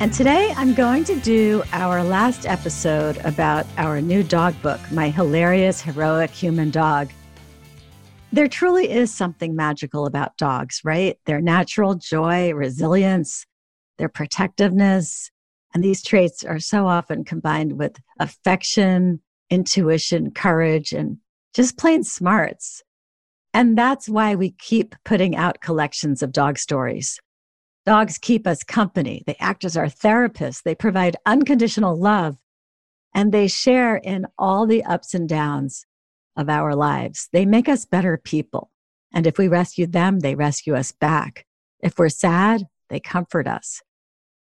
And today I'm going to do our last episode about our new dog book, My Hilarious Heroic Human Dog. There truly is something magical about dogs, right? Their natural joy, resilience, their protectiveness. And these traits are so often combined with affection, intuition, courage, and just plain smarts. And that's why we keep putting out collections of dog stories. Dogs keep us company. They act as our therapists. They provide unconditional love and they share in all the ups and downs of our lives. They make us better people. And if we rescue them, they rescue us back. If we're sad, they comfort us.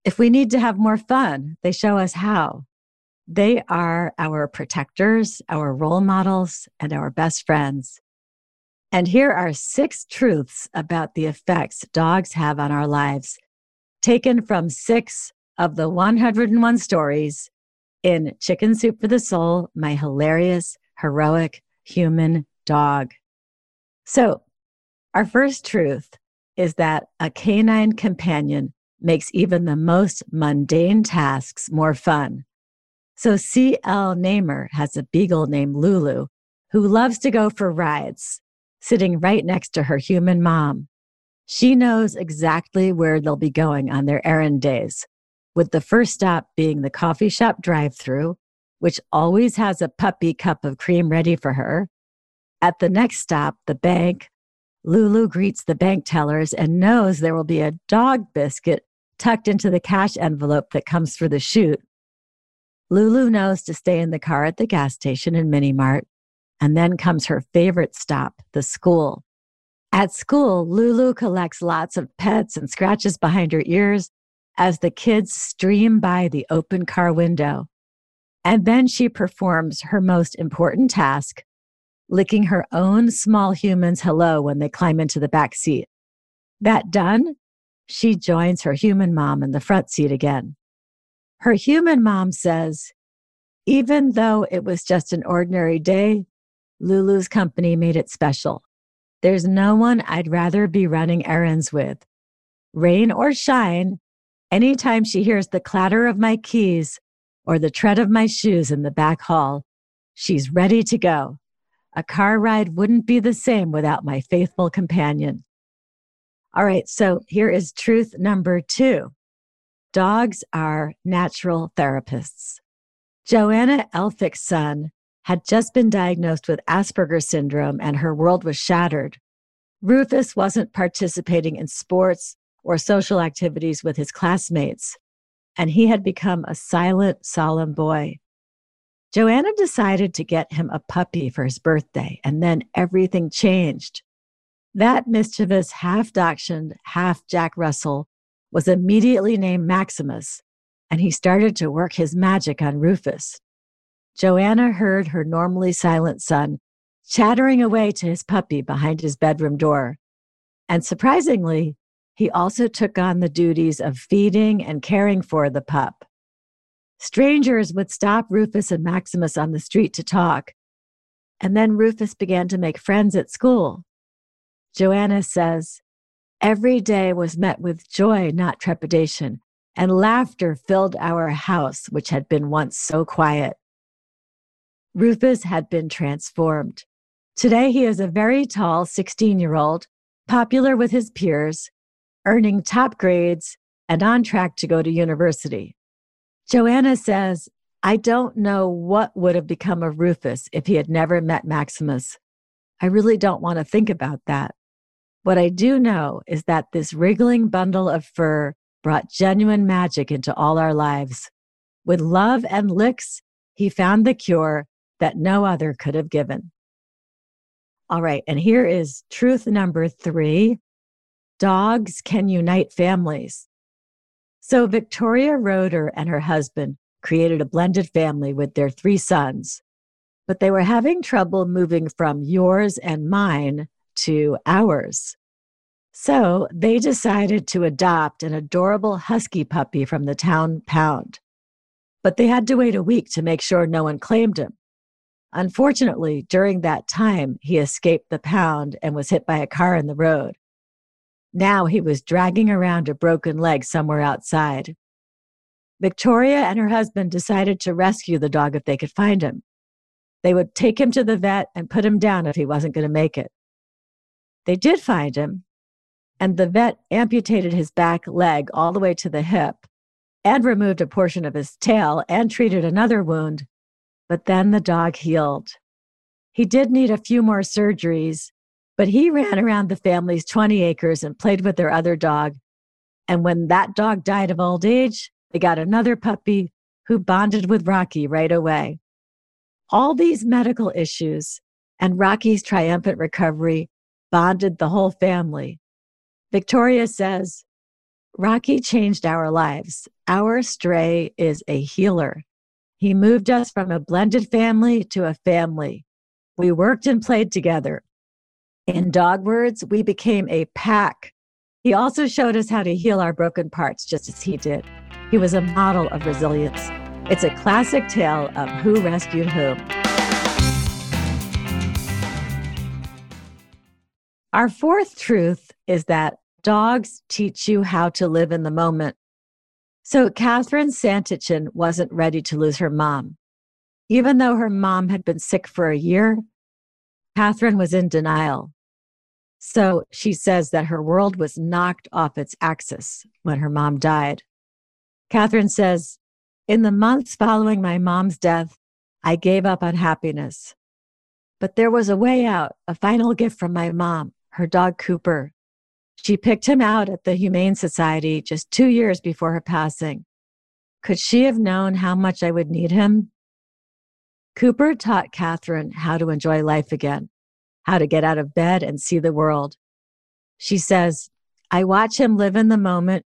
If we need to have more fun, they show us how. They are our protectors, our role models, and our best friends. And here are six truths about the effects dogs have on our lives, taken from six of the 101 stories in Chicken Soup for the Soul, my hilarious, heroic human dog. So, our first truth is that a canine companion makes even the most mundane tasks more fun. So, C.L. Nehmer has a beagle named Lulu who loves to go for rides sitting right next to her human mom. She knows exactly where they'll be going on their errand days, with the first stop being the coffee shop drive through, which always has a puppy cup of cream ready for her. At the next stop, the bank, Lulu greets the bank tellers and knows there will be a dog biscuit tucked into the cash envelope that comes through the chute. Lulu knows to stay in the car at the gas station in Mini Mart and then comes her favorite stop, the school. At school, Lulu collects lots of pets and scratches behind her ears as the kids stream by the open car window. And then she performs her most important task, licking her own small humans hello when they climb into the back seat. That done, she joins her human mom in the front seat again. Her human mom says, even though it was just an ordinary day, Lulu's company made it special. There's no one I'd rather be running errands with. Rain or shine, anytime she hears the clatter of my keys or the tread of my shoes in the back hall, she's ready to go. A car ride wouldn't be the same without my faithful companion. All right, so here is truth number two dogs are natural therapists. Joanna Elphick's son had just been diagnosed with Asperger's syndrome and her world was shattered. Rufus wasn't participating in sports or social activities with his classmates, and he had become a silent, solemn boy. Joanna decided to get him a puppy for his birthday, and then everything changed. That mischievous half dachshund, half Jack Russell was immediately named Maximus, and he started to work his magic on Rufus. Joanna heard her normally silent son chattering away to his puppy behind his bedroom door. And surprisingly, he also took on the duties of feeding and caring for the pup. Strangers would stop Rufus and Maximus on the street to talk. And then Rufus began to make friends at school. Joanna says, Every day was met with joy, not trepidation, and laughter filled our house, which had been once so quiet. Rufus had been transformed. Today, he is a very tall 16 year old, popular with his peers, earning top grades, and on track to go to university. Joanna says, I don't know what would have become of Rufus if he had never met Maximus. I really don't want to think about that. What I do know is that this wriggling bundle of fur brought genuine magic into all our lives. With love and licks, he found the cure that no other could have given. All right, and here is truth number three dogs can unite families. So, Victoria Roeder and her husband created a blended family with their three sons, but they were having trouble moving from yours and mine to ours. So they decided to adopt an adorable husky puppy from the town pound. But they had to wait a week to make sure no one claimed him. Unfortunately, during that time, he escaped the pound and was hit by a car in the road. Now he was dragging around a broken leg somewhere outside. Victoria and her husband decided to rescue the dog if they could find him. They would take him to the vet and put him down if he wasn't going to make it. They did find him, and the vet amputated his back leg all the way to the hip and removed a portion of his tail and treated another wound. But then the dog healed. He did need a few more surgeries, but he ran around the family's 20 acres and played with their other dog. And when that dog died of old age, they got another puppy who bonded with Rocky right away. All these medical issues and Rocky's triumphant recovery bonded the whole family. Victoria says, Rocky changed our lives. Our stray is a healer. He moved us from a blended family to a family. We worked and played together. In dog words, we became a pack. He also showed us how to heal our broken parts just as he did. He was a model of resilience. It's a classic tale of who rescued whom. Our fourth truth is that dogs teach you how to live in the moment. So, Catherine Santichin wasn't ready to lose her mom. Even though her mom had been sick for a year, Catherine was in denial. So she says that her world was knocked off its axis when her mom died. Catherine says, In the months following my mom's death, I gave up on happiness. But there was a way out, a final gift from my mom, her dog Cooper. She picked him out at the Humane Society just two years before her passing. Could she have known how much I would need him? Cooper taught Catherine how to enjoy life again, how to get out of bed and see the world. She says, I watch him live in the moment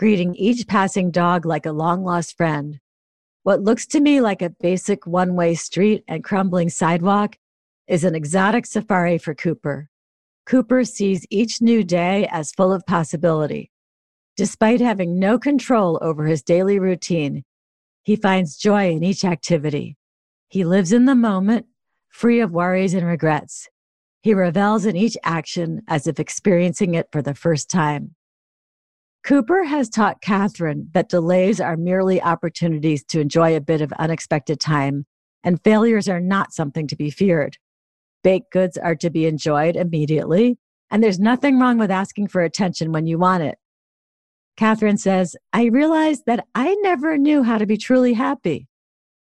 greeting each passing dog like a long lost friend. What looks to me like a basic one way street and crumbling sidewalk is an exotic safari for Cooper. Cooper sees each new day as full of possibility. Despite having no control over his daily routine, he finds joy in each activity. He lives in the moment, free of worries and regrets. He revels in each action as if experiencing it for the first time. Cooper has taught Catherine that delays are merely opportunities to enjoy a bit of unexpected time, and failures are not something to be feared. Baked goods are to be enjoyed immediately, and there's nothing wrong with asking for attention when you want it. Catherine says, I realized that I never knew how to be truly happy.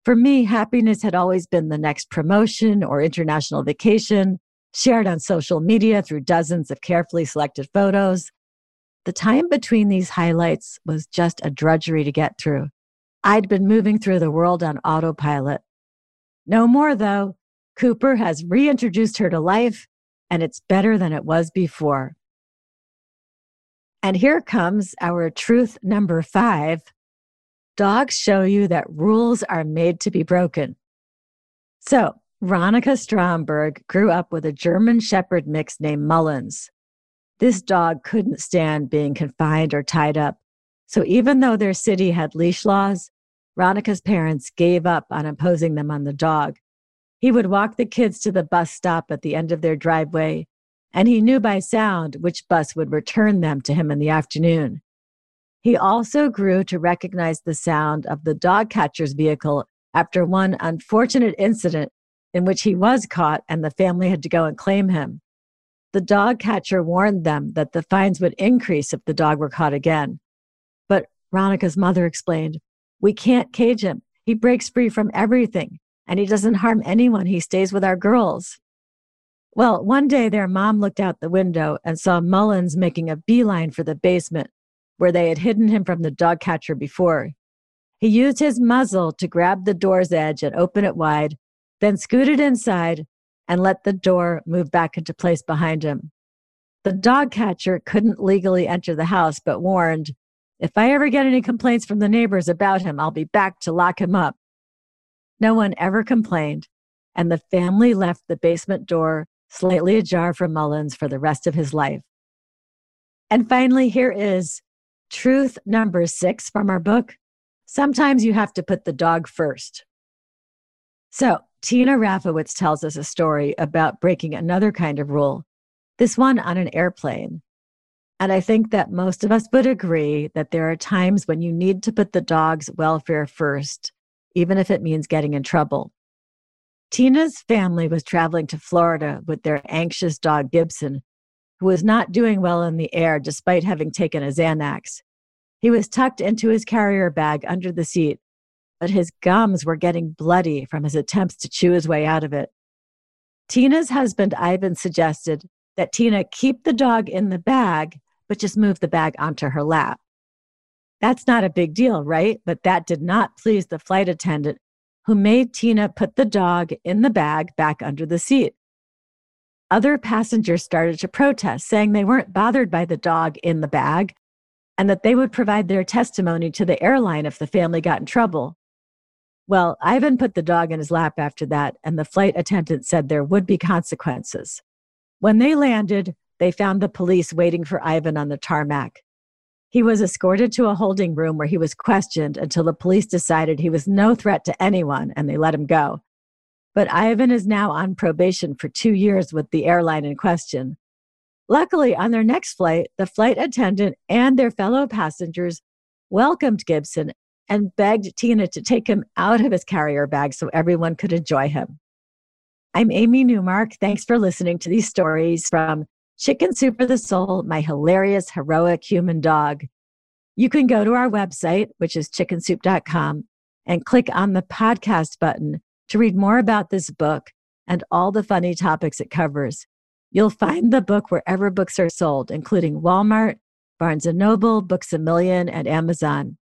For me, happiness had always been the next promotion or international vacation, shared on social media through dozens of carefully selected photos. The time between these highlights was just a drudgery to get through. I'd been moving through the world on autopilot. No more, though. Cooper has reintroduced her to life, and it's better than it was before. And here comes our truth number five dogs show you that rules are made to be broken. So, Ronica Stromberg grew up with a German Shepherd mix named Mullins. This dog couldn't stand being confined or tied up. So even though their city had leash laws, Ronica's parents gave up on imposing them on the dog. He would walk the kids to the bus stop at the end of their driveway, and he knew by sound which bus would return them to him in the afternoon. He also grew to recognize the sound of the dog catcher's vehicle after one unfortunate incident in which he was caught and the family had to go and claim him. The dog catcher warned them that the fines would increase if the dog were caught again. But Ronica's mother explained, We can't cage him. He breaks free from everything and he doesn't harm anyone. He stays with our girls. Well, one day their mom looked out the window and saw Mullins making a beeline for the basement where they had hidden him from the dog catcher before. He used his muzzle to grab the door's edge and open it wide, then scooted inside and let the door move back into place behind him. The dog catcher couldn't legally enter the house, but warned, if I ever get any complaints from the neighbors about him, I'll be back to lock him up. No one ever complained, and the family left the basement door slightly ajar for Mullins for the rest of his life. And finally, here is truth number six from our book. Sometimes you have to put the dog first. So, Tina Rafowitz tells us a story about breaking another kind of rule, this one on an airplane. And I think that most of us would agree that there are times when you need to put the dog's welfare first, even if it means getting in trouble. Tina's family was traveling to Florida with their anxious dog Gibson, who was not doing well in the air despite having taken a Xanax. He was tucked into his carrier bag under the seat, but his gums were getting bloody from his attempts to chew his way out of it. Tina's husband, Ivan, suggested that Tina keep the dog in the bag, but just move the bag onto her lap. That's not a big deal, right? But that did not please the flight attendant who made Tina put the dog in the bag back under the seat. Other passengers started to protest, saying they weren't bothered by the dog in the bag and that they would provide their testimony to the airline if the family got in trouble. Well, Ivan put the dog in his lap after that, and the flight attendant said there would be consequences. When they landed, they found the police waiting for Ivan on the tarmac. He was escorted to a holding room where he was questioned until the police decided he was no threat to anyone and they let him go. But Ivan is now on probation for two years with the airline in question. Luckily, on their next flight, the flight attendant and their fellow passengers welcomed Gibson and begged Tina to take him out of his carrier bag so everyone could enjoy him. I'm Amy Newmark. Thanks for listening to these stories from Chicken Soup for the Soul, my hilarious, heroic human dog. You can go to our website, which is chickensoup.com, and click on the podcast button to read more about this book and all the funny topics it covers. You'll find the book wherever books are sold, including Walmart, Barnes & Noble, Books A Million, and Amazon.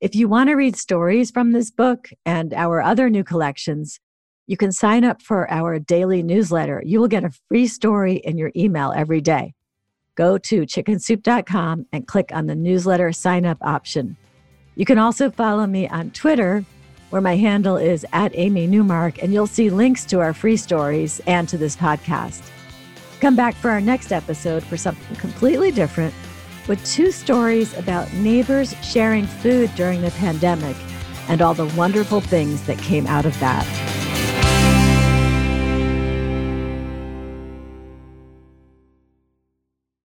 If you want to read stories from this book and our other new collections, you can sign up for our daily newsletter. You will get a free story in your email every day. Go to chickensoup.com and click on the newsletter sign up option. You can also follow me on Twitter, where my handle is at Amy Newmark, and you'll see links to our free stories and to this podcast. Come back for our next episode for something completely different with two stories about neighbors sharing food during the pandemic and all the wonderful things that came out of that.